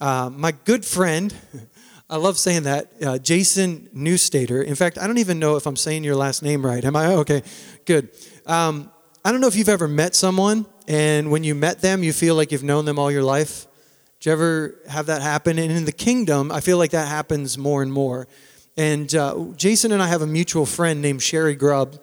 uh, my good friend, I love saying that, uh, Jason Neustaeter. In fact, I don't even know if I'm saying your last name right. Am I? Okay, good. Um, I don't know if you've ever met someone, and when you met them, you feel like you've known them all your life. Did you ever have that happen? And in the kingdom, I feel like that happens more and more. And uh, Jason and I have a mutual friend named Sherry Grubb.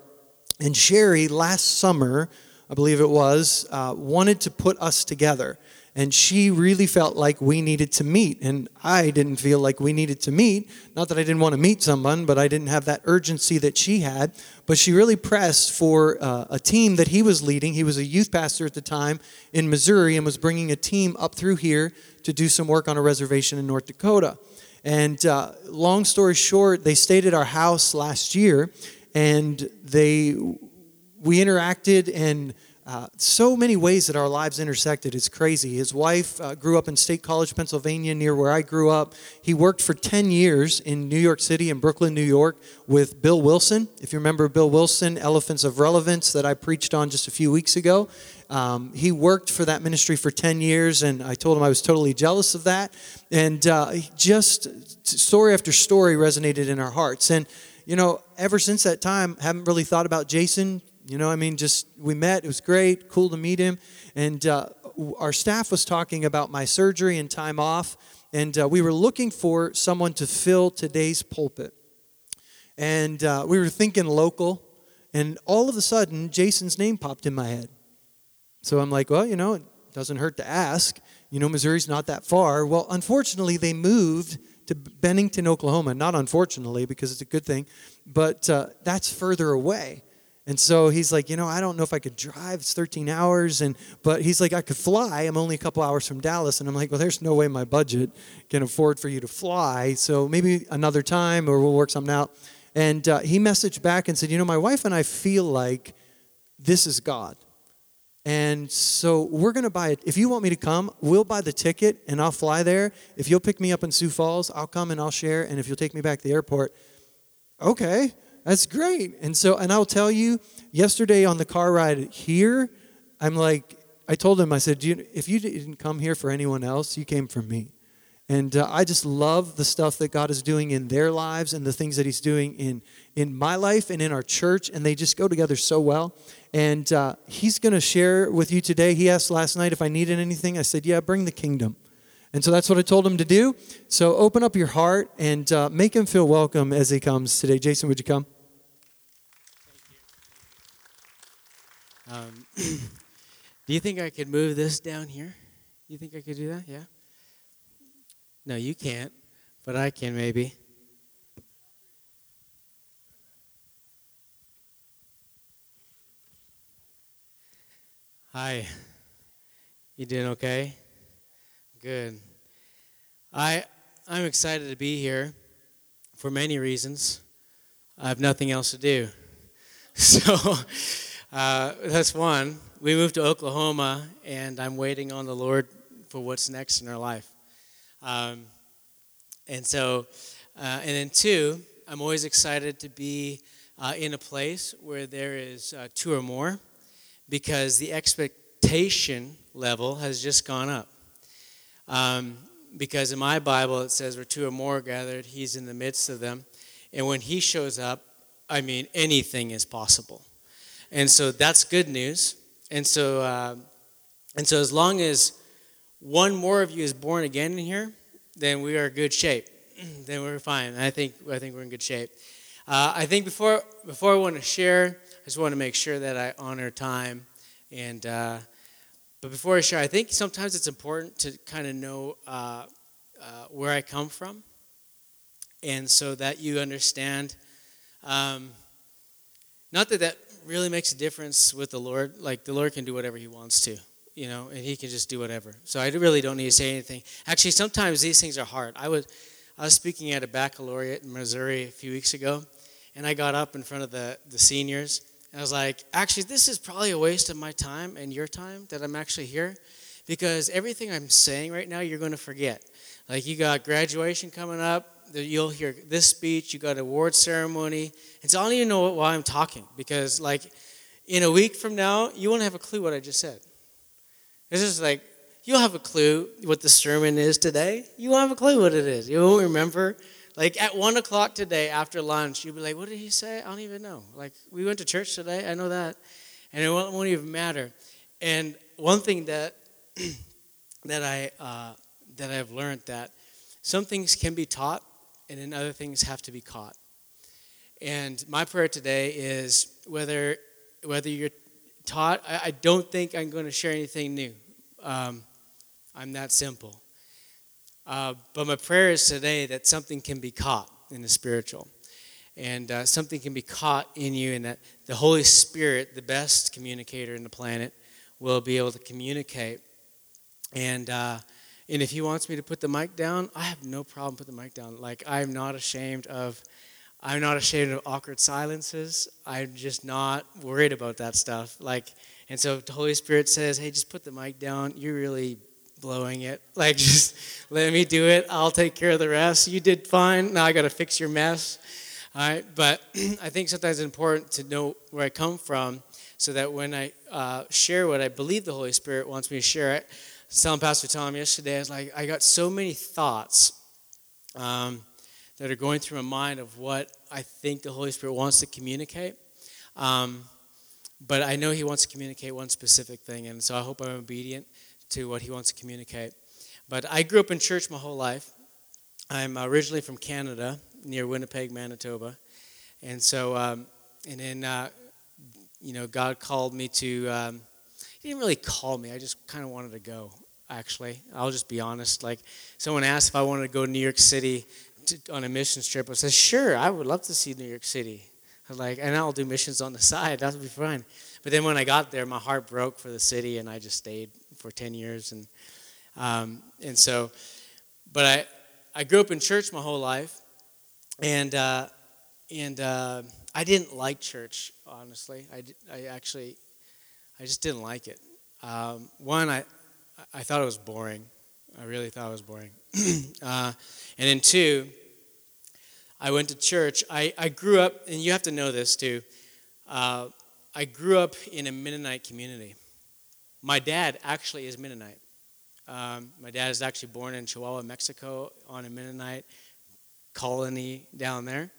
And Sherry, last summer, I believe it was, uh, wanted to put us together and she really felt like we needed to meet. And i didn't feel like we needed to meet. Not that i didn't want to meet someone but i didn't have that urgency that she had. But she really pressed for uh, a team that he was leading. He was a youth pastor at the time in missouri and was bringing a team up through here to do some work on a reservation in north dakota. And uh, long story short they stayed at our house last year and they we interacted and uh, so many ways that our lives intersected. It's crazy. His wife uh, grew up in State College, Pennsylvania, near where I grew up. He worked for 10 years in New York City and Brooklyn, New York, with Bill Wilson. If you remember Bill Wilson, Elephants of Relevance, that I preached on just a few weeks ago. Um, he worked for that ministry for 10 years, and I told him I was totally jealous of that. And uh, just story after story resonated in our hearts. And, you know, ever since that time, haven't really thought about Jason you know, I mean, just we met. It was great, cool to meet him. And uh, our staff was talking about my surgery and time off. And uh, we were looking for someone to fill today's pulpit. And uh, we were thinking local. And all of a sudden, Jason's name popped in my head. So I'm like, well, you know, it doesn't hurt to ask. You know, Missouri's not that far. Well, unfortunately, they moved to Bennington, Oklahoma. Not unfortunately, because it's a good thing, but uh, that's further away. And so he's like, you know, I don't know if I could drive. It's 13 hours. And but he's like, I could fly. I'm only a couple hours from Dallas. And I'm like, well, there's no way my budget can afford for you to fly. So maybe another time, or we'll work something out. And uh, he messaged back and said, you know, my wife and I feel like this is God. And so we're going to buy it. If you want me to come, we'll buy the ticket and I'll fly there. If you'll pick me up in Sioux Falls, I'll come and I'll share. And if you'll take me back to the airport, okay. That's great. And so, and I'll tell you, yesterday on the car ride here, I'm like, I told him, I said, you, if you didn't come here for anyone else, you came for me. And uh, I just love the stuff that God is doing in their lives and the things that He's doing in, in my life and in our church. And they just go together so well. And uh, He's going to share with you today. He asked last night if I needed anything. I said, Yeah, bring the kingdom. And so that's what I told him to do. So open up your heart and uh, make him feel welcome as he comes today. Jason, would you come? Um, do you think I could move this down here? You think I could do that? Yeah? No, you can't, but I can maybe. Hi. You doing okay? Good. I I'm excited to be here for many reasons. I have nothing else to do. So uh, that's one. We moved to Oklahoma, and I'm waiting on the Lord for what's next in our life. Um, and so, uh, and then two, I'm always excited to be uh, in a place where there is uh, two or more because the expectation level has just gone up. Um, because in my Bible it says, where two or more are gathered, He's in the midst of them. And when He shows up, I mean, anything is possible. And so that's good news. And so, uh, and so as long as one more of you is born again in here, then we are in good shape. then we're fine. I think I think we're in good shape. Uh, I think before before I want to share, I just want to make sure that I honor time. And uh, but before I share, I think sometimes it's important to kind of know uh, uh, where I come from, and so that you understand. Um, not that that really makes a difference with the Lord. Like the Lord can do whatever He wants to, you know, and He can just do whatever. So I really don't need to say anything. Actually, sometimes these things are hard. I was, I was speaking at a baccalaureate in Missouri a few weeks ago, and I got up in front of the, the seniors, and I was like, actually, this is probably a waste of my time and your time that I'm actually here, because everything I'm saying right now, you're going to forget. Like you got graduation coming up, you'll hear this speech, you got award ceremony. And so I don't even know why I'm talking because, like, in a week from now, you won't have a clue what I just said. This is like, you'll have a clue what the sermon is today. You won't have a clue what it is. You won't remember. Like at one o'clock today after lunch, you'll be like, "What did he say? I don't even know." Like we went to church today. I know that, and it won't, won't even matter. And one thing that that I uh, that I've learned that some things can be taught, and then other things have to be caught. And my prayer today is whether whether you're taught, I, I don't think I'm going to share anything new. Um, I'm that simple. Uh, but my prayer is today that something can be caught in the spiritual. And uh, something can be caught in you, and that the Holy Spirit, the best communicator in the planet, will be able to communicate. And, uh, and if He wants me to put the mic down, I have no problem putting the mic down. Like, I'm not ashamed of. I'm not ashamed of awkward silences. I'm just not worried about that stuff. Like, and so the Holy Spirit says, "Hey, just put the mic down. You're really blowing it. Like, just let me do it. I'll take care of the rest. You did fine. Now I got to fix your mess. All right. But I think sometimes it's important to know where I come from so that when I uh, share what I believe the Holy Spirit wants me to share, it. Telling Pastor Tom yesterday, I was like, I got so many thoughts um, that are going through my mind of what I think the Holy Spirit wants to communicate. Um, but I know He wants to communicate one specific thing, and so I hope I'm obedient to what he wants to communicate. But I grew up in church my whole life. I'm originally from Canada, near Winnipeg, Manitoba. And so, um, and then, uh, you know, God called me to, um, he didn't really call me, I just kind of wanted to go, actually. I'll just be honest. Like, someone asked if I wanted to go to New York City to, on a mission trip. I said, sure, I would love to see New York City. I was like, and I'll do missions on the side, that would be fine. But then when I got there, my heart broke for the city, and I just stayed for 10 years. And, um, and so, but I, I grew up in church my whole life, and, uh, and uh, I didn't like church, honestly. I, I actually, I just didn't like it. Um, one, I, I thought it was boring. I really thought it was boring. uh, and then two, I went to church. I, I grew up, and you have to know this too. Uh, I grew up in a Mennonite community. My dad actually is Mennonite. Um, my dad is actually born in Chihuahua, Mexico, on a Mennonite colony down there.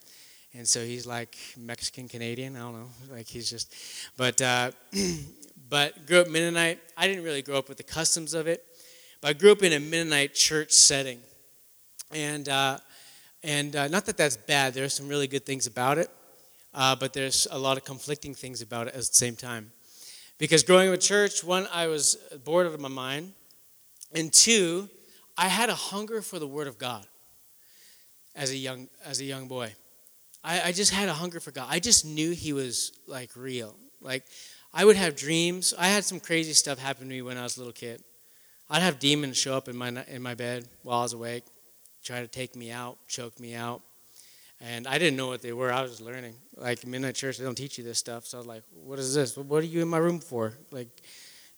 And so he's like Mexican Canadian. I don't know. Like he's just, but, uh, but grew up Mennonite. I didn't really grow up with the customs of it, but I grew up in a Mennonite church setting. And, uh, and uh, not that that's bad, there are some really good things about it uh, but there's a lot of conflicting things about it at the same time. Because growing up in church, one, I was bored out of my mind, and two, I had a hunger for the Word of God as a young as a young boy. I, I just had a hunger for God. I just knew He was like real. Like I would have dreams. I had some crazy stuff happen to me when I was a little kid. I'd have demons show up in my in my bed while I was awake, try to take me out, choke me out. And I didn't know what they were. I was learning. Like Mennonite church, they don't teach you this stuff. So I was like, what is this? What are you in my room for? Like,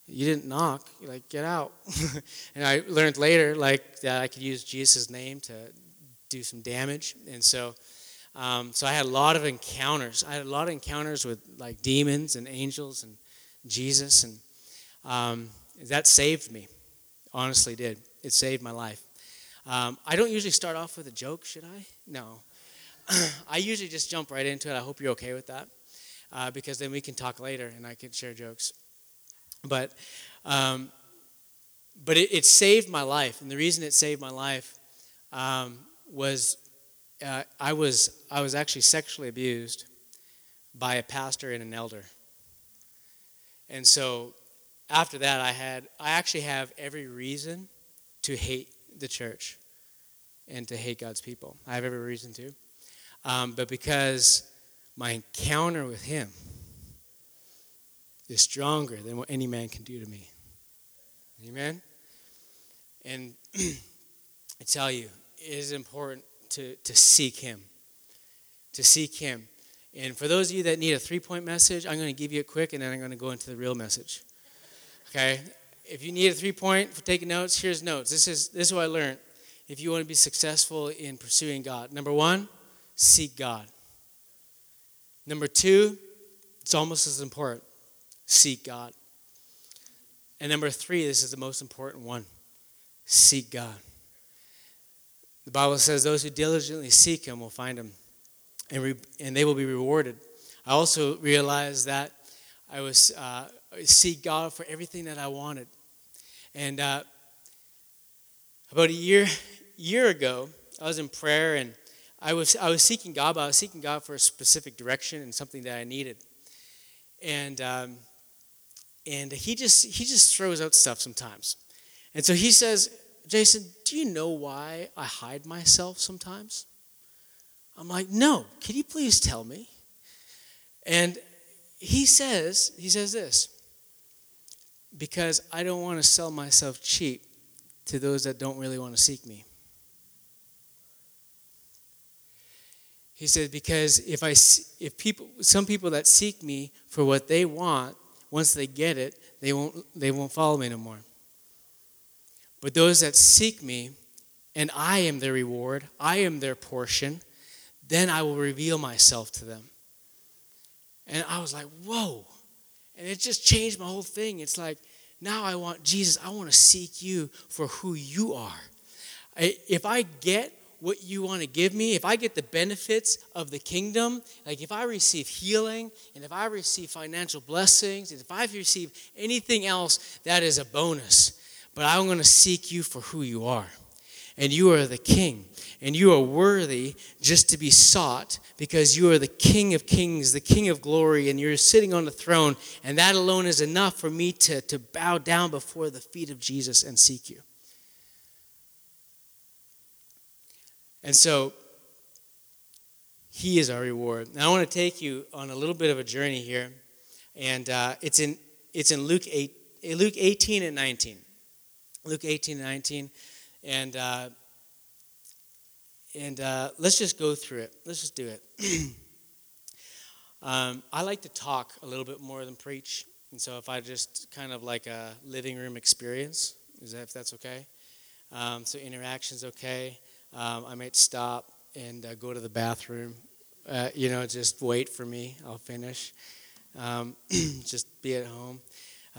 you didn't knock. You're like, get out. and I learned later, like, that I could use Jesus' name to do some damage. And so, um, so I had a lot of encounters. I had a lot of encounters with like demons and angels and Jesus, and um, that saved me. Honestly, did it saved my life? Um, I don't usually start off with a joke, should I? No. I usually just jump right into it. I hope you're okay with that, uh, because then we can talk later and I can share jokes. But, um, but it, it, saved my life, and the reason it saved my life um, was uh, I was I was actually sexually abused by a pastor and an elder, and so after that I had I actually have every reason to hate the church and to hate God's people. I have every reason to um, but because my encounter with Him is stronger than what any man can do to me. Amen? And I tell you, it is important to, to seek Him. To seek Him. And for those of you that need a three point message, I'm going to give you it quick and then I'm going to go into the real message. Okay? If you need a three point for taking notes, here's notes. This is, this is what I learned. If you want to be successful in pursuing God, number one, seek God. Number two, it's almost as important seek God. And number three, this is the most important one seek God. The Bible says those who diligently seek Him will find Him, and, re- and they will be rewarded. I also realized that I was uh, seek God for everything that I wanted, and uh, about a year year ago, I was in prayer and I was I was seeking God, but I was seeking God for a specific direction and something that I needed, and um, and he just he just throws out stuff sometimes, and so he says Jason, do you know why I hide myself sometimes? I'm like, no, can you please tell me? And he says, he says this, because I don't want to sell myself cheap to those that don't really want to seek me. He said, because if I, if people, some people that seek me for what they want, once they get it, they won't, they won't follow me no more. But those that seek me, and I am their reward, I am their portion, then I will reveal myself to them. And I was like, whoa. And it just changed my whole thing. It's like, now I want Jesus, I want to seek you for who you are. if I get what you want to give me, if I get the benefits of the kingdom, like if I receive healing and if I receive financial blessings, and if I receive anything else, that is a bonus but I'm going to seek you for who you are. And you are the king. And you are worthy just to be sought because you are the king of kings, the king of glory, and you're sitting on the throne. And that alone is enough for me to, to bow down before the feet of Jesus and seek you. And so, he is our reward. Now, I want to take you on a little bit of a journey here. And uh, it's, in, it's in Luke, 8, Luke 18 and 19. Luke 18 and 19. And, uh, and uh, let's just go through it. Let's just do it. um, I like to talk a little bit more than preach. And so if I just kind of like a living room experience, is that if that's okay? Um, so interaction's okay. Um, I might stop and uh, go to the bathroom. Uh, you know, just wait for me. I'll finish. Um, just be at home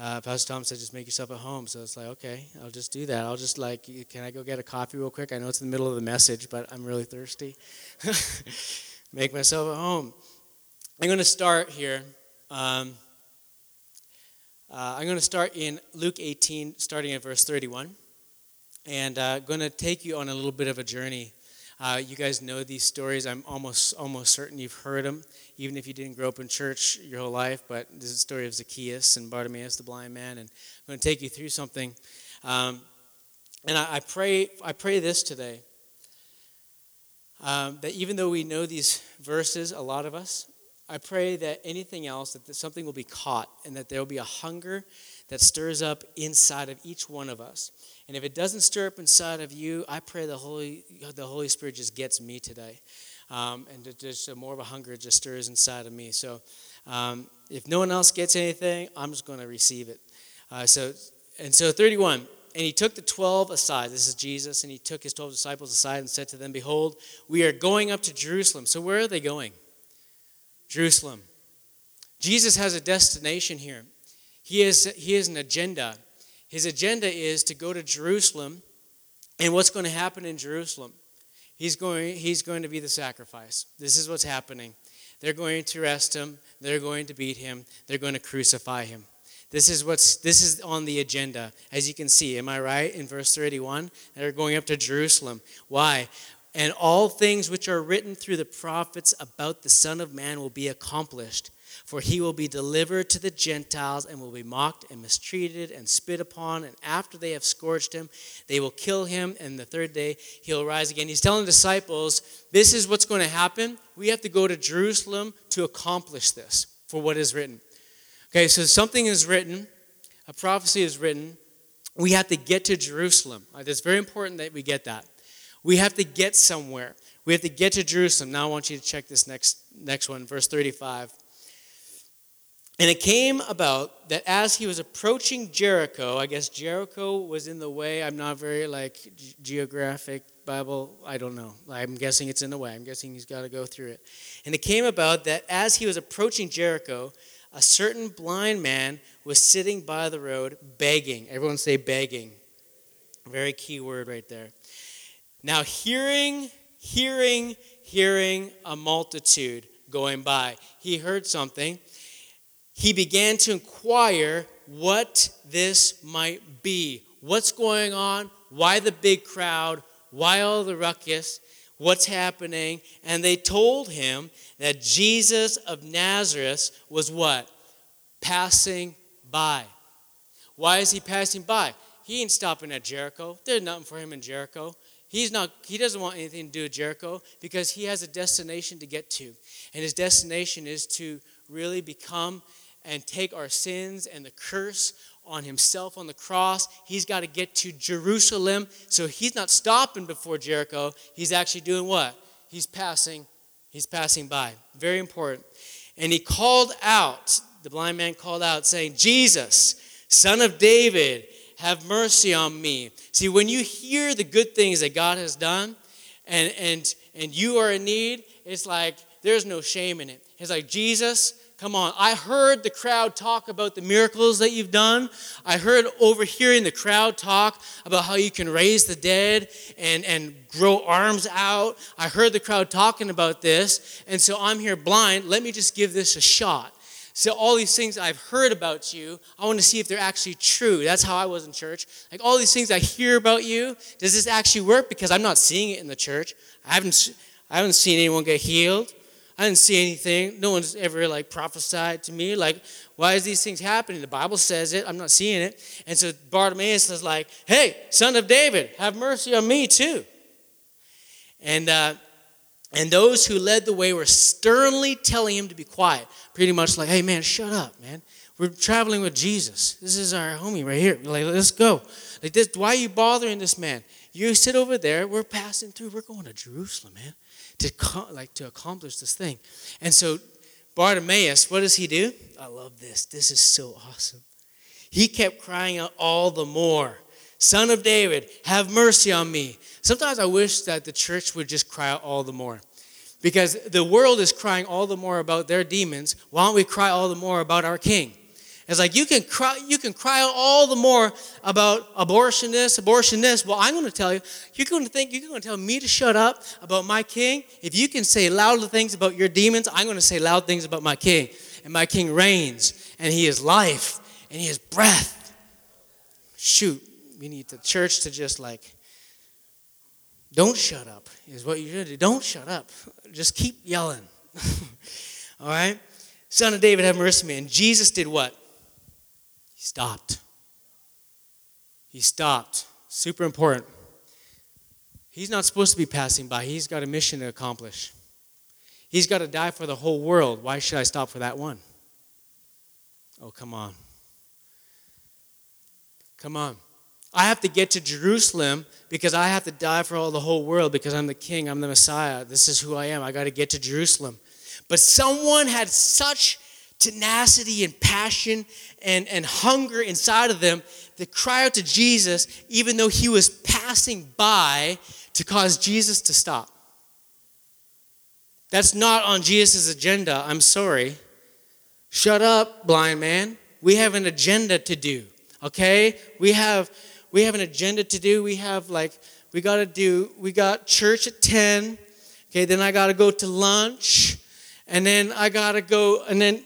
uh, Pastor Tom said, just make yourself at home. So it's like, okay, I'll just do that. I'll just like, can I go get a coffee real quick? I know it's in the middle of the message, but I'm really thirsty. make myself at home. I'm going to start here. Um, uh, I'm going to start in Luke 18, starting at verse 31, and uh, going to take you on a little bit of a journey uh, you guys know these stories. I'm almost almost certain you've heard them, even if you didn't grow up in church your whole life. But this is the story of Zacchaeus and Bartimaeus, the blind man, and I'm going to take you through something. Um, and I, I, pray I pray this today um, that even though we know these verses, a lot of us, I pray that anything else, that something will be caught, and that there will be a hunger that stirs up inside of each one of us. And if it doesn't stir up inside of you, I pray the Holy, the Holy Spirit just gets me today. Um, and just more of a hunger just stirs inside of me. So um, if no one else gets anything, I'm just going to receive it. Uh, so and so 31. And he took the 12 aside. This is Jesus. And he took his 12 disciples aside and said to them, Behold, we are going up to Jerusalem. So where are they going? Jerusalem. Jesus has a destination here. He has, he has an agenda. His agenda is to go to Jerusalem, and what's going to happen in Jerusalem? He's going, he's going to be the sacrifice. This is what's happening. They're going to arrest him, they're going to beat him, they're going to crucify him. This is what's this is on the agenda, as you can see. Am I right? In verse 31, they're going up to Jerusalem. Why? And all things which are written through the prophets about the Son of Man will be accomplished. For he will be delivered to the Gentiles and will be mocked and mistreated and spit upon. And after they have scourged him, they will kill him. And the third day he'll rise again. He's telling disciples, this is what's going to happen. We have to go to Jerusalem to accomplish this for what is written. Okay, so something is written, a prophecy is written. We have to get to Jerusalem. It's very important that we get that. We have to get somewhere. We have to get to Jerusalem. Now I want you to check this next next one, verse 35. And it came about that as he was approaching Jericho, I guess Jericho was in the way. I'm not very like geographic Bible. I don't know. I'm guessing it's in the way. I'm guessing he's got to go through it. And it came about that as he was approaching Jericho, a certain blind man was sitting by the road begging. Everyone say begging. Very key word right there. Now, hearing, hearing, hearing a multitude going by, he heard something. He began to inquire what this might be. What's going on? Why the big crowd? Why all the ruckus? What's happening? And they told him that Jesus of Nazareth was what? Passing by. Why is he passing by? He ain't stopping at Jericho. There's nothing for him in Jericho. He's not, he doesn't want anything to do with Jericho because he has a destination to get to. And his destination is to really become and take our sins and the curse on himself on the cross. He's got to get to Jerusalem. So he's not stopping before Jericho. He's actually doing what? He's passing, he's passing by. Very important. And he called out, the blind man called out, saying, Jesus, son of David, have mercy on me. See, when you hear the good things that God has done and and and you are in need, it's like there's no shame in it. It's like, Jesus, Come on. I heard the crowd talk about the miracles that you've done. I heard overhearing the crowd talk about how you can raise the dead and, and grow arms out. I heard the crowd talking about this. And so I'm here blind. Let me just give this a shot. So, all these things I've heard about you, I want to see if they're actually true. That's how I was in church. Like, all these things I hear about you, does this actually work? Because I'm not seeing it in the church. I haven't, I haven't seen anyone get healed. I didn't see anything. No one's ever like prophesied to me. Like, why is these things happening? The Bible says it. I'm not seeing it. And so Bartimaeus is like, hey, son of David, have mercy on me too. And uh, and those who led the way were sternly telling him to be quiet. Pretty much like, hey man, shut up, man. We're traveling with Jesus. This is our homie right here. Like, let's go. Like this, why are you bothering this man? You sit over there. We're passing through. We're going to Jerusalem, man to like to accomplish this thing. And so Bartimaeus, what does he do? I love this. This is so awesome. He kept crying out all the more, Son of David, have mercy on me. Sometimes I wish that the church would just cry out all the more. Because the world is crying all the more about their demons. Why don't we cry all the more about our king? It's like you can cry, you can cry out all the more about abortion this, abortion this. Well, I'm going to tell you, you're going to think, you're going to tell me to shut up about my king. If you can say loud things about your demons, I'm going to say loud things about my king. And my king reigns, and he is life, and he is breath. Shoot, we need the church to just like, don't shut up, is what you should do. Don't shut up. Just keep yelling. all right? Son of David, have mercy on me. And Jesus did what? He stopped. He stopped. Super important. He's not supposed to be passing by, he's got a mission to accomplish. He's got to die for the whole world. Why should I stop for that one? Oh, come on. Come on. I have to get to Jerusalem because I have to die for all the whole world because I'm the king, I'm the Messiah. This is who I am. I got to get to Jerusalem. But someone had such tenacity and passion and, and hunger inside of them that cry out to Jesus, even though he was passing by to cause Jesus to stop. That's not on Jesus' agenda. I'm sorry. Shut up, blind man. We have an agenda to do. Okay? We have we have an agenda to do. We have like we got to do we got church at 10. Okay, then I got to go to lunch and then I got to go and then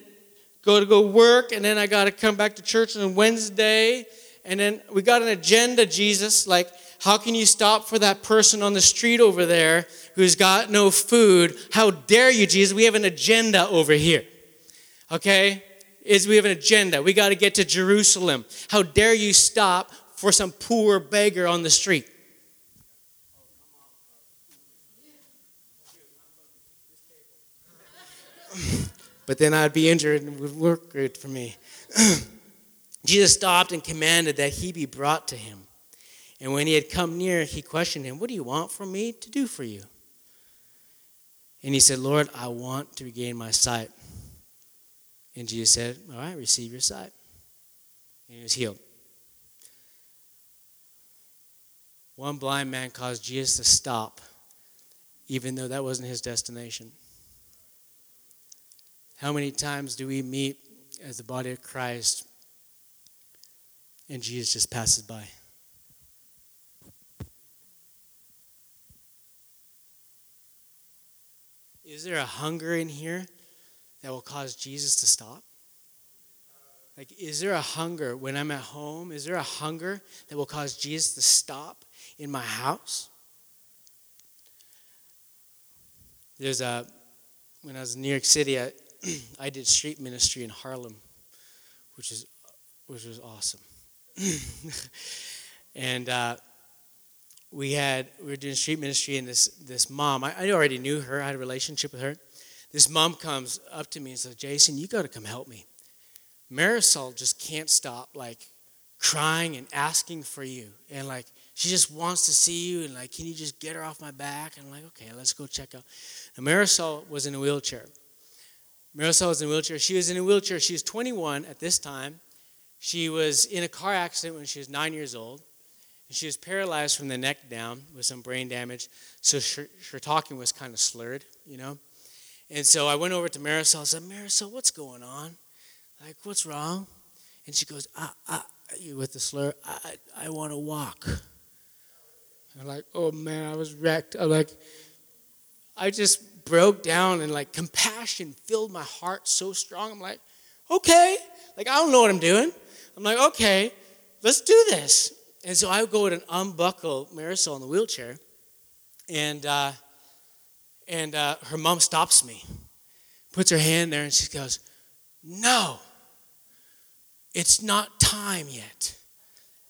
go to go work, and then I got to come back to church on Wednesday. And then we got an agenda, Jesus, like, how can you stop for that person on the street over there who's got no food? How dare you, Jesus? We have an agenda over here. Okay? Is we have an agenda. We got to get to Jerusalem. How dare you stop for some poor beggar on the street? but then I'd be injured and it would work good for me. Jesus stopped and commanded that he be brought to him. And when he had come near, he questioned him, What do you want from me to do for you? And he said, Lord, I want to regain my sight. And Jesus said, All right, receive your sight. And he was healed. One blind man caused Jesus to stop, even though that wasn't his destination. How many times do we meet as the body of Christ, and Jesus just passes by. Is there a hunger in here that will cause Jesus to stop? Like, is there a hunger when I'm at home? Is there a hunger that will cause Jesus to stop in my house? There's a, when I was in New York City, I, I did street ministry in Harlem, which is, which was awesome. and uh, we had, we were doing street ministry, and this, this mom, I, I already knew her, I had a relationship with her. This mom comes up to me and says, Jason, you got to come help me. Marisol just can't stop like crying and asking for you. And like she just wants to see you and like, can you just get her off my back? And I'm like, okay, let's go check out. And Marisol was in a wheelchair. Marisol was in a wheelchair. She was in a wheelchair. She was 21 at this time. She was in a car accident when she was nine years old. And she was paralyzed from the neck down with some brain damage. So her, her talking was kind of slurred, you know. And so I went over to Marisol and said, Marisol, what's going on? Like, what's wrong? And she goes, I, I, with the slur, I, I want to walk. I'm like, oh man, I was wrecked. I'm like, I just broke down and like compassion filled my heart so strong. I'm like, okay. Like, I don't know what I'm doing. I'm like, okay, let's do this. And so I go and unbuckle Marisol in the wheelchair. And, uh, and uh, her mom stops me, puts her hand there, and she goes, no. It's not time yet.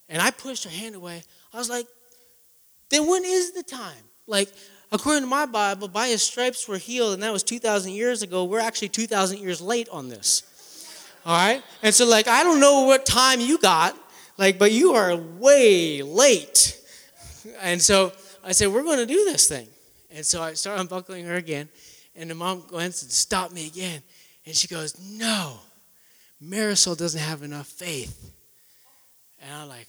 And I pushed her hand away. I was like, then when is the time? Like, according to my Bible, by his stripes we're healed, and that was 2,000 years ago. We're actually 2,000 years late on this. All right? And so, like, I don't know what time you got, like, but you are way late. And so I said, we're going to do this thing. And so I start unbuckling her again, and the mom goes and stop me again. And she goes, no. Marisol doesn't have enough faith. And I'm like,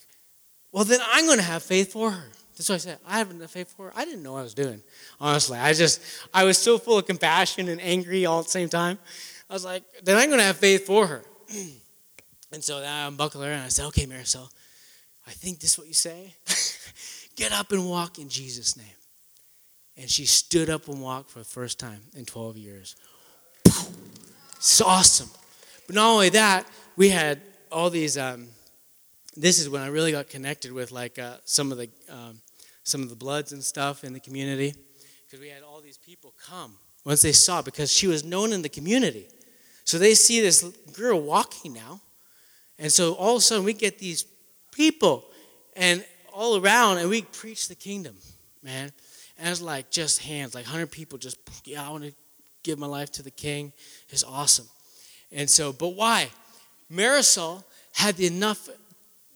well, then I'm going to have faith for her. That's what I said. I have enough faith for her. I didn't know what I was doing, honestly. I just, I was so full of compassion and angry all at the same time. I was like, then I'm going to have faith for her. and so then I unbuckled her and I said, okay, Marisol, I think this is what you say. Get up and walk in Jesus' name. And she stood up and walked for the first time in 12 years. It's awesome. But not only that, we had all these. Um, this is when I really got connected with like uh, some of the um, some of the bloods and stuff in the community, because we had all these people come once they saw because she was known in the community. So they see this girl walking now, and so all of a sudden we get these people and all around, and we preach the kingdom, man. And it's like just hands, like hundred people, just yeah, I want to give my life to the King. It's awesome. And so, but why? Marisol had enough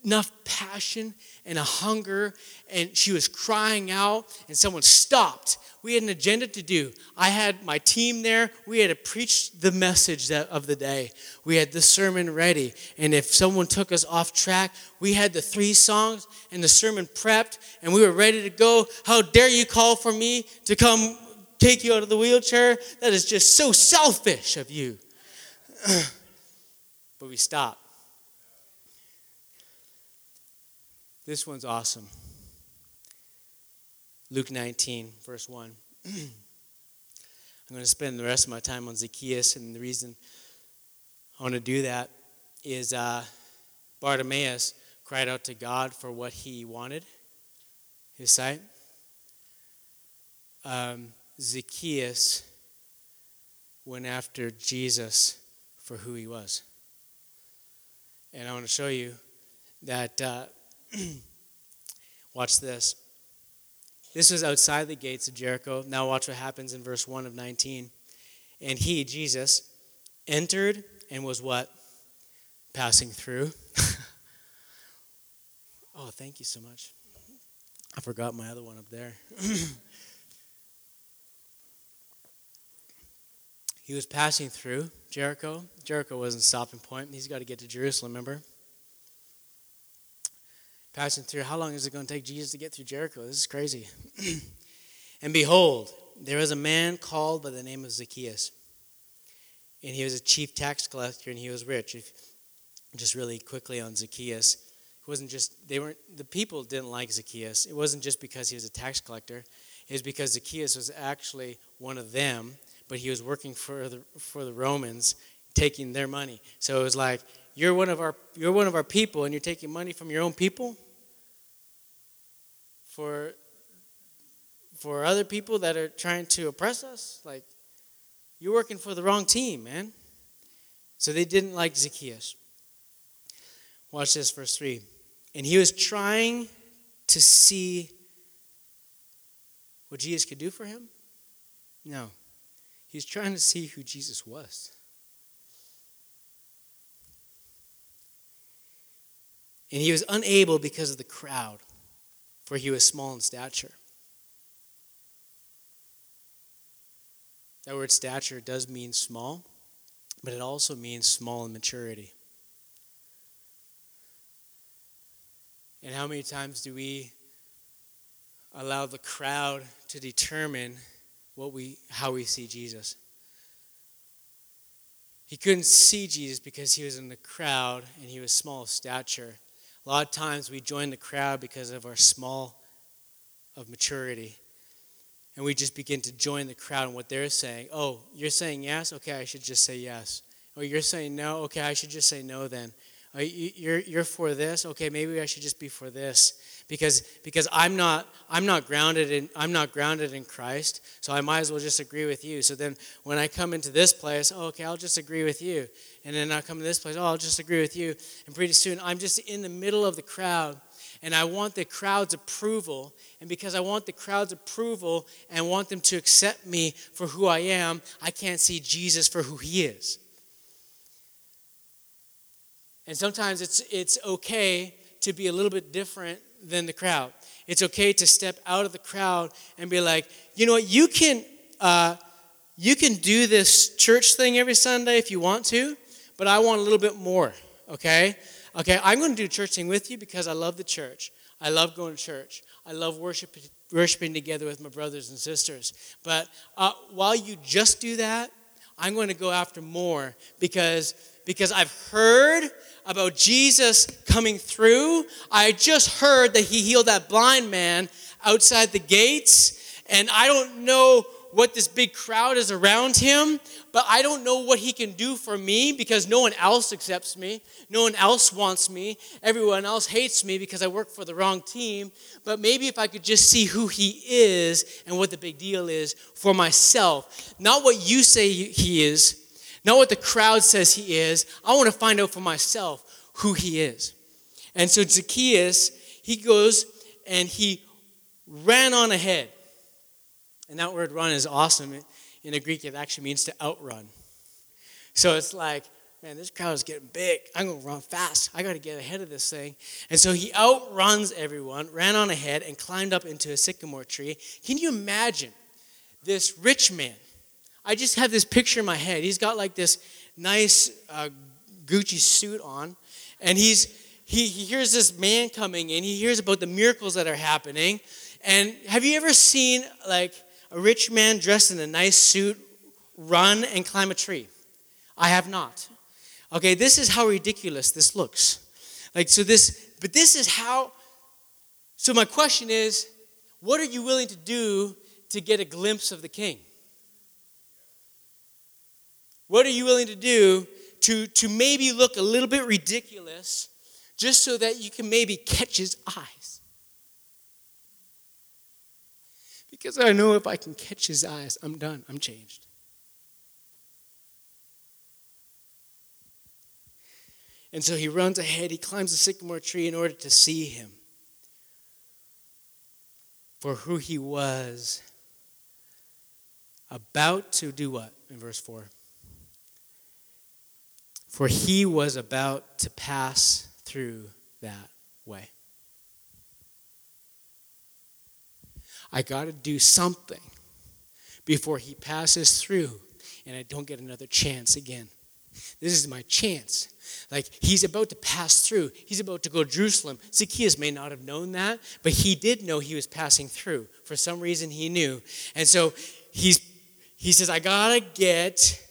enough passion and a hunger and she was crying out and someone stopped. We had an agenda to do. I had my team there. We had to preach the message of the day. We had the sermon ready. And if someone took us off track we had the three songs and the sermon prepped and we were ready to go. How dare you call for me to come take you out of the wheelchair? That is just so selfish of you. But we stopped. This one's awesome. Luke 19, verse 1. I'm going to spend the rest of my time on Zacchaeus, and the reason I want to do that is uh, Bartimaeus cried out to God for what he wanted his sight. Um, Zacchaeus went after Jesus for who he was. And I want to show you that, uh, watch this. This was outside the gates of Jericho. Now, watch what happens in verse 1 of 19. And he, Jesus, entered and was what? Passing through. oh, thank you so much. I forgot my other one up there. he was passing through Jericho. Jericho wasn't stopping point. He's got to get to Jerusalem, remember? Passing through, how long is it going to take Jesus to get through Jericho? This is crazy. and behold, there was a man called by the name of Zacchaeus. and he was a chief tax collector, and he was rich. If, just really quickly on Zacchaeus, it wasn't just they weren't the people didn't like Zacchaeus. It wasn't just because he was a tax collector. It was because Zacchaeus was actually one of them, but he was working for the for the Romans, taking their money. So it was like you're one of our you're one of our people, and you're taking money from your own people for for other people that are trying to oppress us. Like you're working for the wrong team, man. So they didn't like Zacchaeus. Watch this, verse 3. And he was trying to see what Jesus could do for him? No. He's trying to see who Jesus was. And he was unable because of the crowd, for he was small in stature. That word stature does mean small, but it also means small in maturity. And how many times do we allow the crowd to determine what we, how we see Jesus? He couldn't see Jesus because he was in the crowd and he was small of stature. A lot of times we join the crowd because of our small of maturity. And we just begin to join the crowd and what they're saying. Oh, you're saying yes? Okay, I should just say yes. Oh, you're saying no? Okay, I should just say no then. You're, you're for this? Okay, maybe I should just be for this. Because, because I'm, not, I'm, not grounded in, I'm not grounded in Christ, so I might as well just agree with you. So then when I come into this place, oh, okay, I'll just agree with you. And then I come to this place, oh, I'll just agree with you. And pretty soon I'm just in the middle of the crowd and I want the crowd's approval. And because I want the crowd's approval and want them to accept me for who I am, I can't see Jesus for who he is. And sometimes it's, it's okay to be a little bit different than the crowd. It's okay to step out of the crowd and be like, you know what, you can, uh, you can do this church thing every Sunday if you want to, but I want a little bit more, okay? Okay, I'm going to do church thing with you because I love the church. I love going to church. I love worship, worshiping together with my brothers and sisters. But uh, while you just do that, I'm going to go after more because because I've heard about Jesus coming through. I just heard that he healed that blind man outside the gates, and I don't know what this big crowd is around him, but I don't know what he can do for me because no one else accepts me. No one else wants me. Everyone else hates me because I work for the wrong team. But maybe if I could just see who he is and what the big deal is for myself, not what you say he is, not what the crowd says he is. I want to find out for myself who he is. And so Zacchaeus, he goes and he ran on ahead. And that word run is awesome. In the Greek, it actually means to outrun. So it's like, man, this crowd is getting big. I'm going to run fast. I got to get ahead of this thing. And so he outruns everyone, ran on ahead, and climbed up into a sycamore tree. Can you imagine this rich man I just have this picture in my head. He's got like this nice uh, Gucci suit on, and he's he, he hears this man coming in. He hears about the miracles that are happening. And have you ever seen like a rich man dressed in a nice suit run and climb a tree? I have not. Okay, this is how ridiculous this looks. Like, so this, but this is how. So, my question is what are you willing to do to get a glimpse of the king? What are you willing to do to, to maybe look a little bit ridiculous just so that you can maybe catch his eyes? Because I know if I can catch his eyes, I'm done, I'm changed. And so he runs ahead, he climbs the sycamore tree in order to see him for who he was about to do what in verse 4 for he was about to pass through that way. I got to do something before he passes through and I don't get another chance again. This is my chance. Like he's about to pass through. He's about to go to Jerusalem. Zacchaeus may not have known that, but he did know he was passing through. For some reason he knew. And so he's he says, I gotta get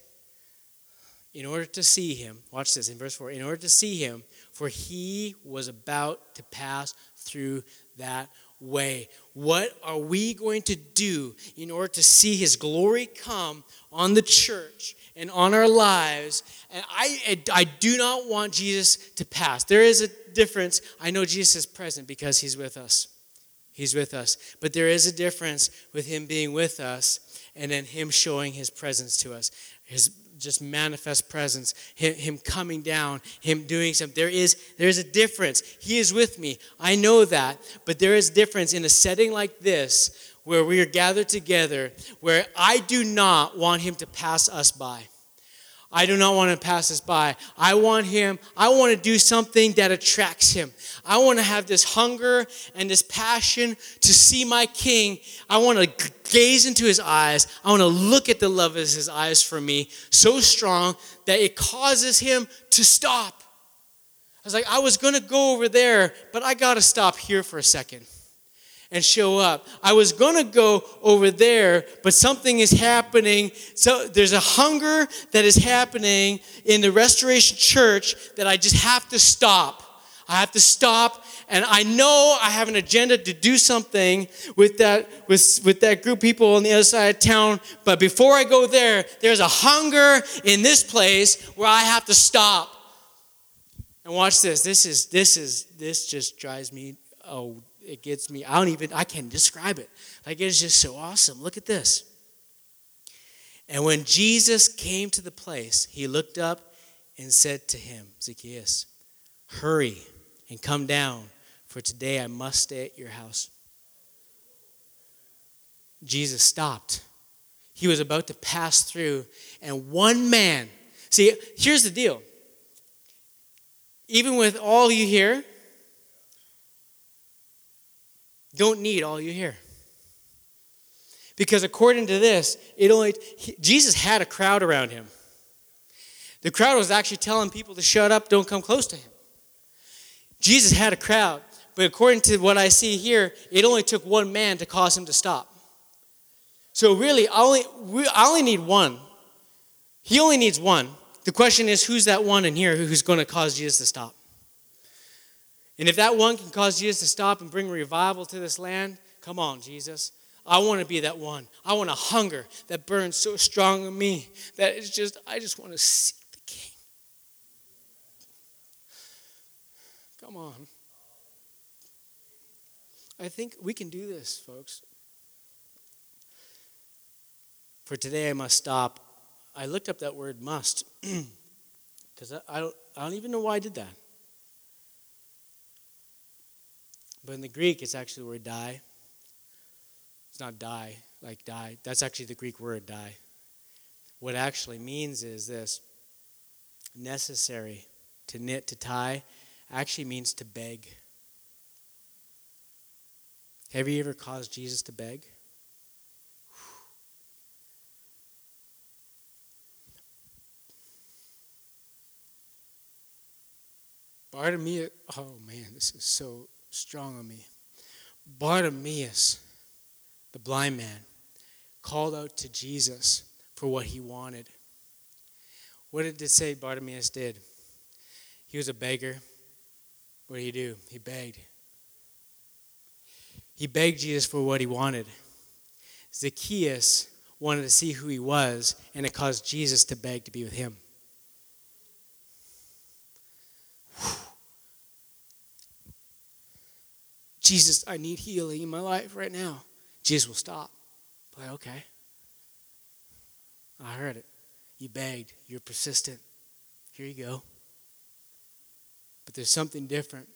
in order to see him, watch this in verse 4, in order to see him, for he was about to pass through that way. What are we going to do in order to see his glory come on the church and on our lives? And I, I do not want Jesus to pass. There is a difference. I know Jesus is present because he's with us. He's with us. But there is a difference with him being with us and then him showing his presence to us. His just manifest presence, him, him, coming down, him doing something. There is, there is a difference. He is with me. I know that. But there is difference in a setting like this where we are gathered together, where I do not want him to pass us by. I do not want to pass this by. I want him, I want to do something that attracts him. I want to have this hunger and this passion to see my king. I want to gaze into his eyes. I want to look at the love of his eyes for me so strong that it causes him to stop. I was like, I was going to go over there, but I got to stop here for a second and show up. I was going to go over there, but something is happening. So there's a hunger that is happening in the Restoration Church that I just have to stop. I have to stop and I know I have an agenda to do something with that with, with that group of people on the other side of town, but before I go there, there's a hunger in this place where I have to stop. And watch this. This is this is this just drives me oh it gets me. I don't even, I can't describe it. Like it's just so awesome. Look at this. And when Jesus came to the place, he looked up and said to him, Zacchaeus, hurry and come down, for today I must stay at your house. Jesus stopped. He was about to pass through, and one man, see, here's the deal. Even with all you hear, don't need all you hear. Because according to this, it only Jesus had a crowd around him. The crowd was actually telling people to shut up, don't come close to him. Jesus had a crowd, but according to what I see here, it only took one man to cause him to stop. So really, only, I only need one. He only needs one. The question is, who's that one in here who's going to cause Jesus to stop? And if that one can cause Jesus to stop and bring revival to this land, come on, Jesus. I want to be that one. I want a hunger that burns so strong in me that it's just, I just want to see the King. Come on. I think we can do this, folks. For today, I must stop. I looked up that word must because I, I, don't, I don't even know why I did that. But in the Greek, it's actually the word die. It's not die, like die. That's actually the Greek word die. What actually means is this necessary to knit, to tie, actually means to beg. Have you ever caused Jesus to beg? Bartimaeus, oh man, this is so strong on me. Bartimaeus, the blind man, called out to Jesus for what he wanted. What did it say Bartimaeus did? He was a beggar. What did he do? He begged. He begged Jesus for what he wanted. Zacchaeus wanted to see who he was, and it caused Jesus to beg to be with him. Jesus, I need healing in my life right now. Jesus will stop. Like, okay. I heard it. You begged. You're persistent. Here you go. But there's something different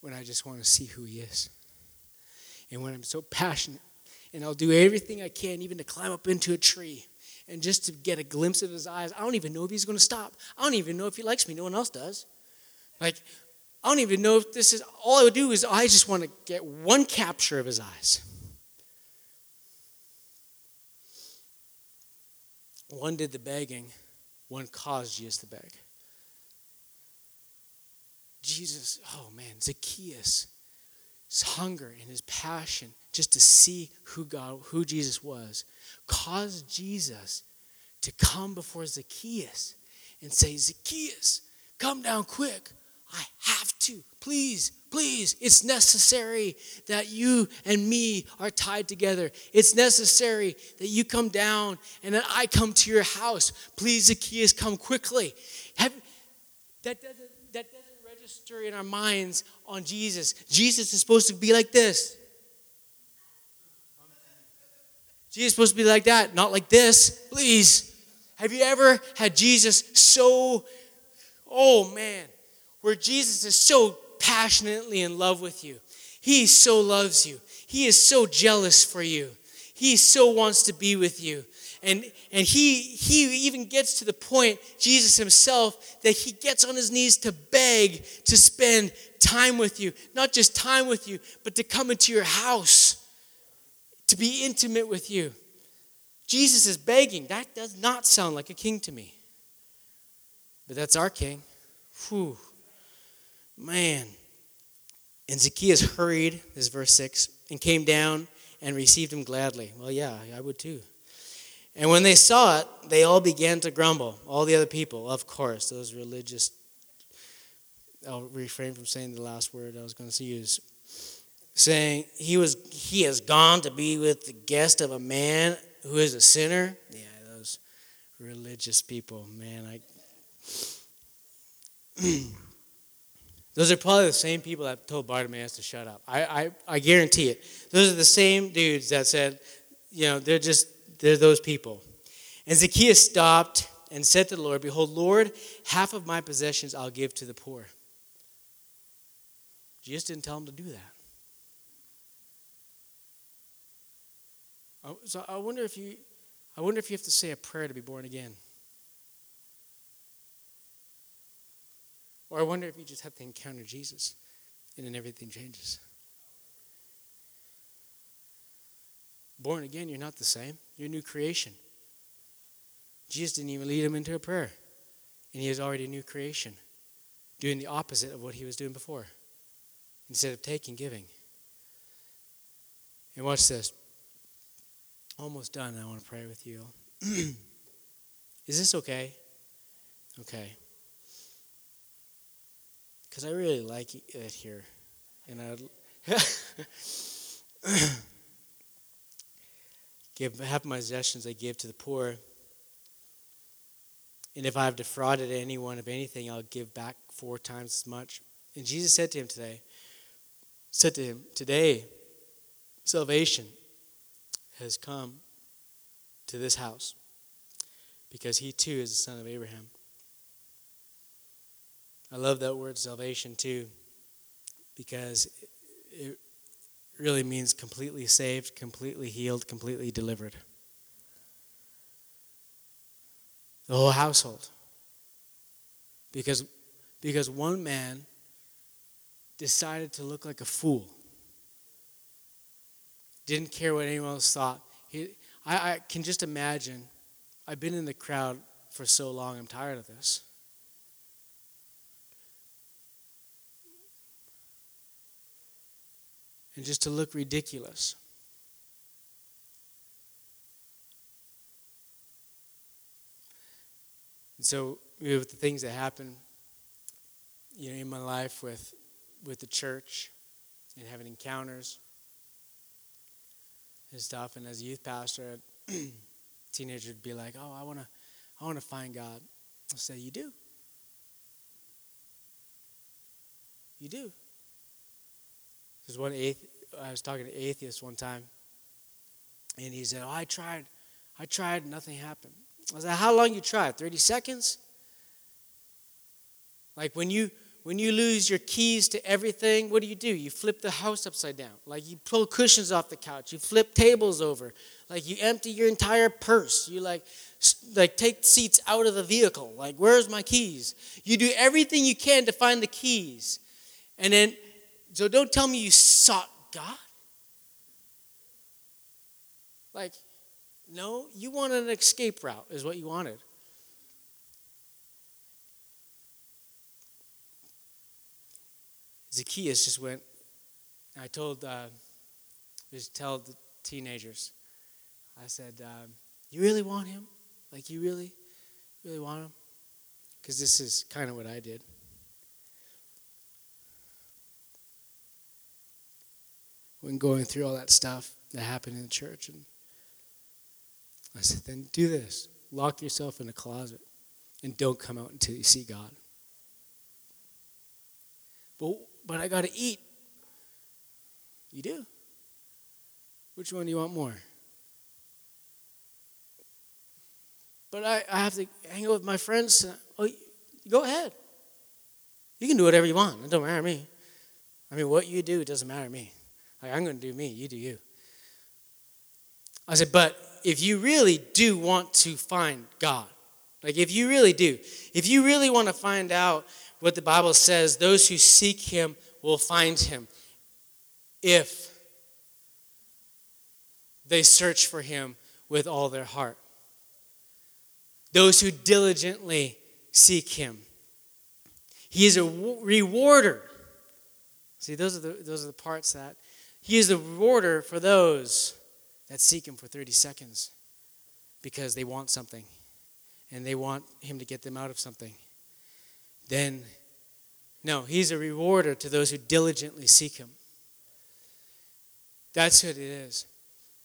when I just want to see who he is. And when I'm so passionate, and I'll do everything I can, even to climb up into a tree and just to get a glimpse of his eyes. I don't even know if he's going to stop. I don't even know if he likes me. No one else does. Like, I don't even know if this is all I would do is I just want to get one capture of his eyes. One did the begging, one caused Jesus to beg. Jesus, oh man, Zacchaeus, his hunger and his passion just to see who God, who Jesus was, caused Jesus to come before Zacchaeus and say, Zacchaeus, come down quick. I have to. Please, please. It's necessary that you and me are tied together. It's necessary that you come down and that I come to your house. Please, Zacchaeus, come quickly. Have, that, doesn't, that doesn't register in our minds on Jesus. Jesus is supposed to be like this. Jesus is supposed to be like that, not like this. Please. Have you ever had Jesus so, oh man, where Jesus is so passionately in love with you? He so loves you. He is so jealous for you. He so wants to be with you. And, and he, he even gets to the point, Jesus himself, that he gets on his knees to beg to spend time with you. Not just time with you, but to come into your house to be intimate with you. Jesus is begging. That does not sound like a king to me. But that's our king. Whew. Man. And Zacchaeus hurried, this is verse 6, and came down and received him gladly. Well, yeah, I would too. And when they saw it, they all began to grumble. All the other people, of course, those religious. I'll refrain from saying the last word I was going to use saying he was he has gone to be with the guest of a man who is a sinner. Yeah, those religious people, man, I Those are probably the same people that told Bartimaeus to shut up. I, I, I guarantee it. Those are the same dudes that said, you know, they're just, they're those people. And Zacchaeus stopped and said to the Lord, Behold, Lord, half of my possessions I'll give to the poor. Jesus didn't tell him to do that. Oh, so I wonder if you, I wonder if you have to say a prayer to be born again. Or I wonder if you just have to encounter Jesus and then everything changes. Born again, you're not the same. You're a new creation. Jesus didn't even lead him into a prayer. And he is already a new creation, doing the opposite of what he was doing before. Instead of taking, giving. And watch this almost done. I want to pray with you. Is this okay? Okay. Because I really like it here. And I give half my possessions I give to the poor. And if I have defrauded anyone of anything, I'll give back four times as much. And Jesus said to him today, said to him, Today, salvation has come to this house because he too is the son of Abraham. I love that word salvation too because it really means completely saved, completely healed, completely delivered. The whole household. Because, because one man decided to look like a fool didn't care what anyone else thought. He, I, I can just imagine. I've been in the crowd for so long, I'm tired of this. And just to look ridiculous. And so, with the things that happen, you know, in my life with with the church and having encounters, and stuff. And as a youth pastor, a teenager would be like, "Oh, I want to, I want to find God." I say, "You do. You do." There's one athe- I was talking to atheist one time, and he said, "Oh, I tried, I tried, nothing happened." I like, "How long you tried? Thirty seconds?" Like when you when you lose your keys to everything, what do you do? You flip the house upside down. Like you pull cushions off the couch. You flip tables over. Like you empty your entire purse. You like like take seats out of the vehicle. Like where's my keys? You do everything you can to find the keys. And then so don't tell me you sought God. Like no, you wanted an escape route is what you wanted. Zacchaeus just went. I told, uh, just tell the teenagers, I said, um, "You really want him? Like you really, really want him? because this is kind of what I did. When going through all that stuff that happened in the church, and I said, then do this lock yourself in a closet and don't come out until you see God. But, but I got to eat. You do? Which one do you want more? But I, I have to hang out with my friends. Oh, go ahead. You can do whatever you want. It don't matter to me. I mean, what you do doesn't matter to me. Like, I'm going to do me. You do you. I said, but if you really do want to find God, like if you really do, if you really want to find out what the Bible says, those who seek Him will find Him. If they search for Him with all their heart. Those who diligently seek Him. He is a rewarder. See, those are the, those are the parts that He is the rewarder for those that seek Him for 30 seconds because they want something and they want Him to get them out of something. Then, no, He's a rewarder to those who diligently seek Him. That's what it is.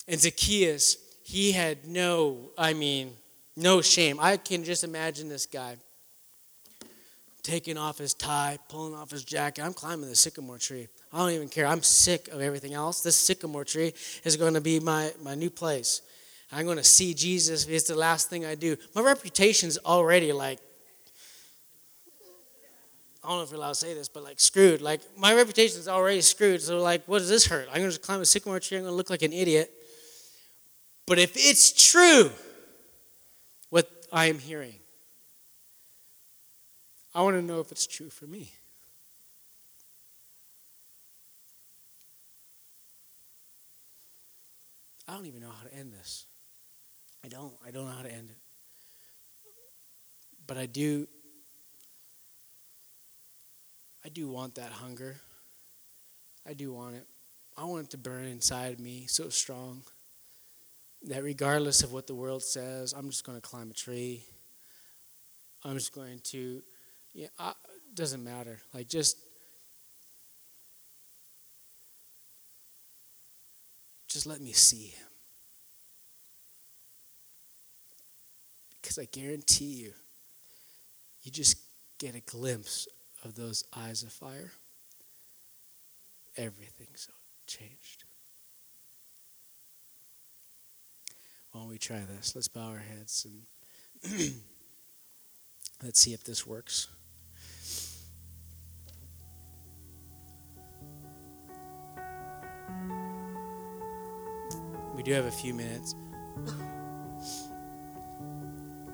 And Zacchaeus, he had no, I mean, no shame. I can just imagine this guy taking off his tie, pulling off his jacket. I'm climbing the sycamore tree. I don't even care. I'm sick of everything else. This sycamore tree is going to be my, my new place. I'm going to see Jesus. It's the last thing I do. My reputation's already like, I don't know if you're allowed to say this, but like screwed. Like my reputation's already screwed. So like, what does this hurt? I'm going to climb a sycamore tree. I'm going to look like an idiot. But if it's true, what I am hearing, I want to know if it's true for me. I don't even know how to end this. I don't. I don't know how to end it. But I do I do want that hunger. I do want it. I want it to burn inside me so strong that regardless of what the world says, I'm just going to climb a tree. I'm just going to, yeah, I, doesn't matter. Like just, just let me see him. Because I guarantee you, you just get a glimpse of those eyes of fire. Everything's changed. Why don't we try this? Let's bow our heads and let's see if this works. Do have a few minutes.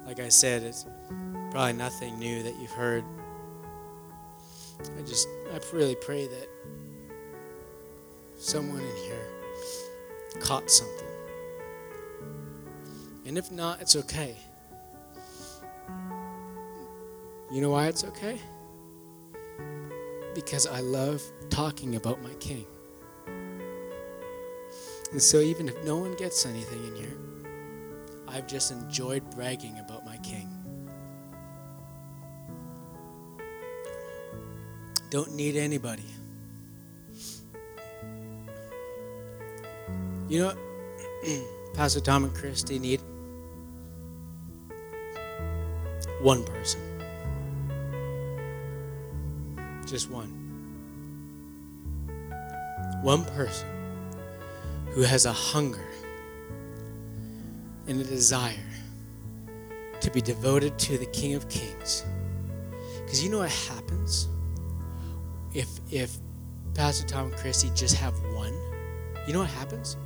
Like I said, it's probably nothing new that you've heard. I just, I really pray that someone in here caught something. And if not, it's okay. You know why it's okay? Because I love talking about my king. And so, even if no one gets anything in here, I've just enjoyed bragging about my king. Don't need anybody. You know what Pastor Tom and Christy need? One person. Just one. One person who has a hunger and a desire to be devoted to the King of Kings. Because you know what happens if if Pastor Tom and Christy just have one? You know what happens?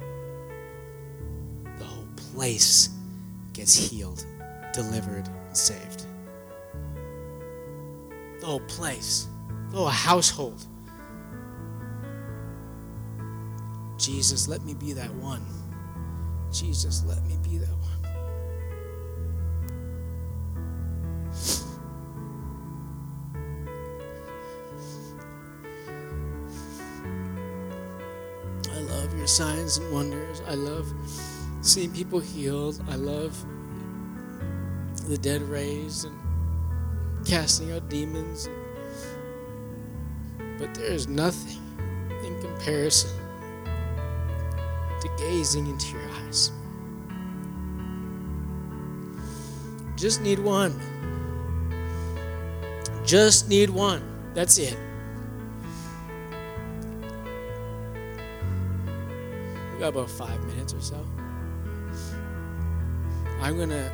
The whole place gets healed, delivered, and saved the whole place, the whole household. Jesus, let me be that one. Jesus, let me be that one. I love your signs and wonders. I love seeing people healed. I love the dead raised and casting out demons. But there is nothing in comparison to gazing into your eyes. Just need one. Just need one. That's it. We got about five minutes or so. I'm gonna,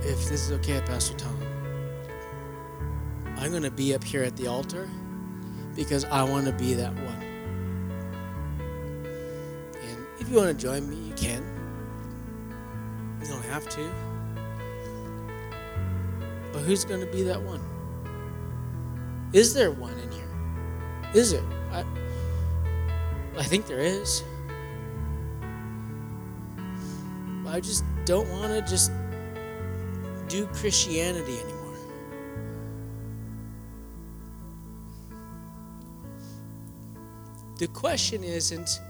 if this is okay, Pastor Tom, I'm gonna be up here at the altar because I want to be that one. You want to join me, you can. You don't have to. But who's going to be that one? Is there one in here? Is there? I, I think there is. I just don't want to just do Christianity anymore. The question isn't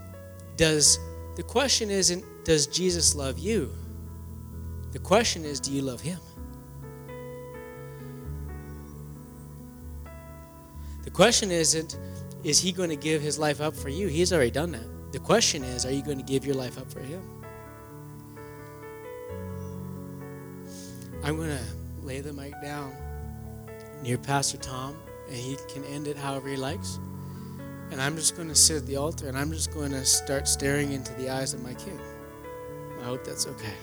does the question isn't does Jesus love you? The question is do you love him? The question isn't is he going to give his life up for you? He's already done that. The question is are you going to give your life up for him? I'm going to lay the mic down near Pastor Tom, and he can end it however he likes. And I'm just going to sit at the altar and I'm just going to start staring into the eyes of my king. I hope that's okay.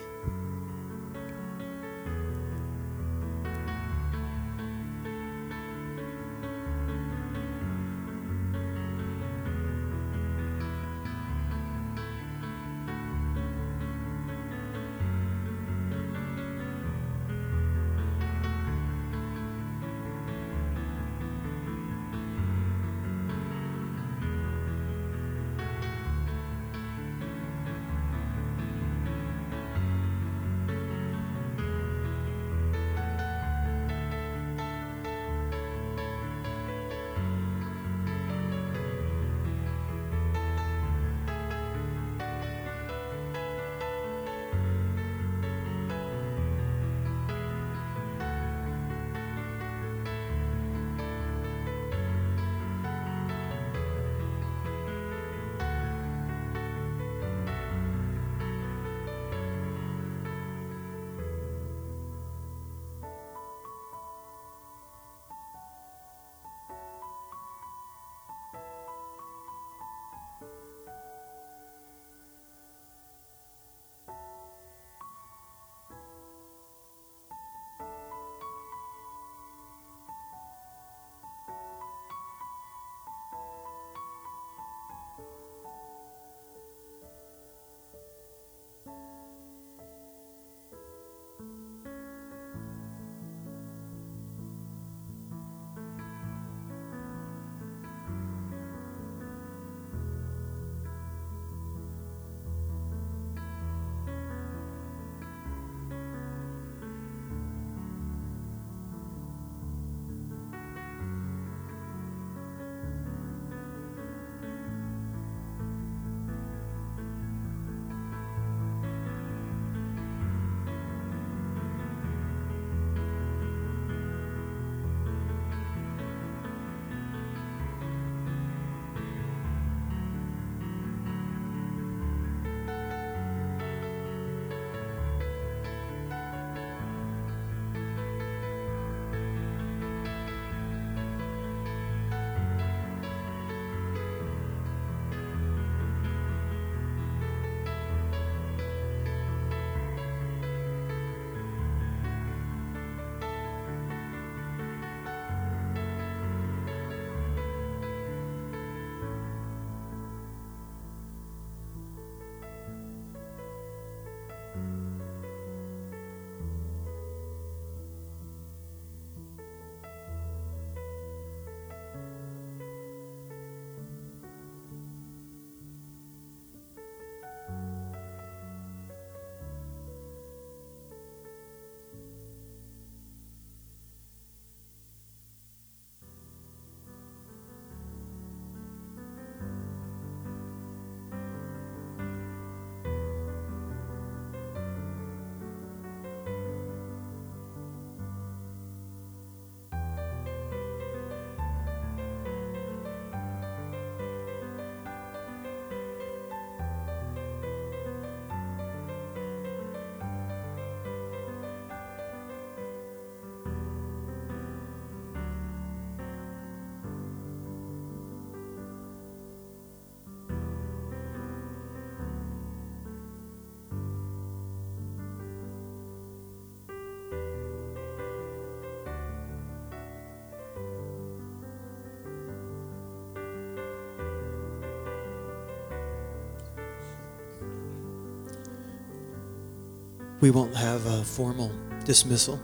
We won't have a formal dismissal.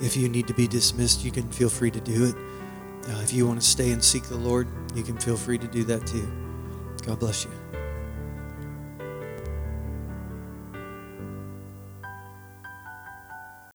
If you need to be dismissed, you can feel free to do it. Uh, if you want to stay and seek the Lord, you can feel free to do that too. God bless you.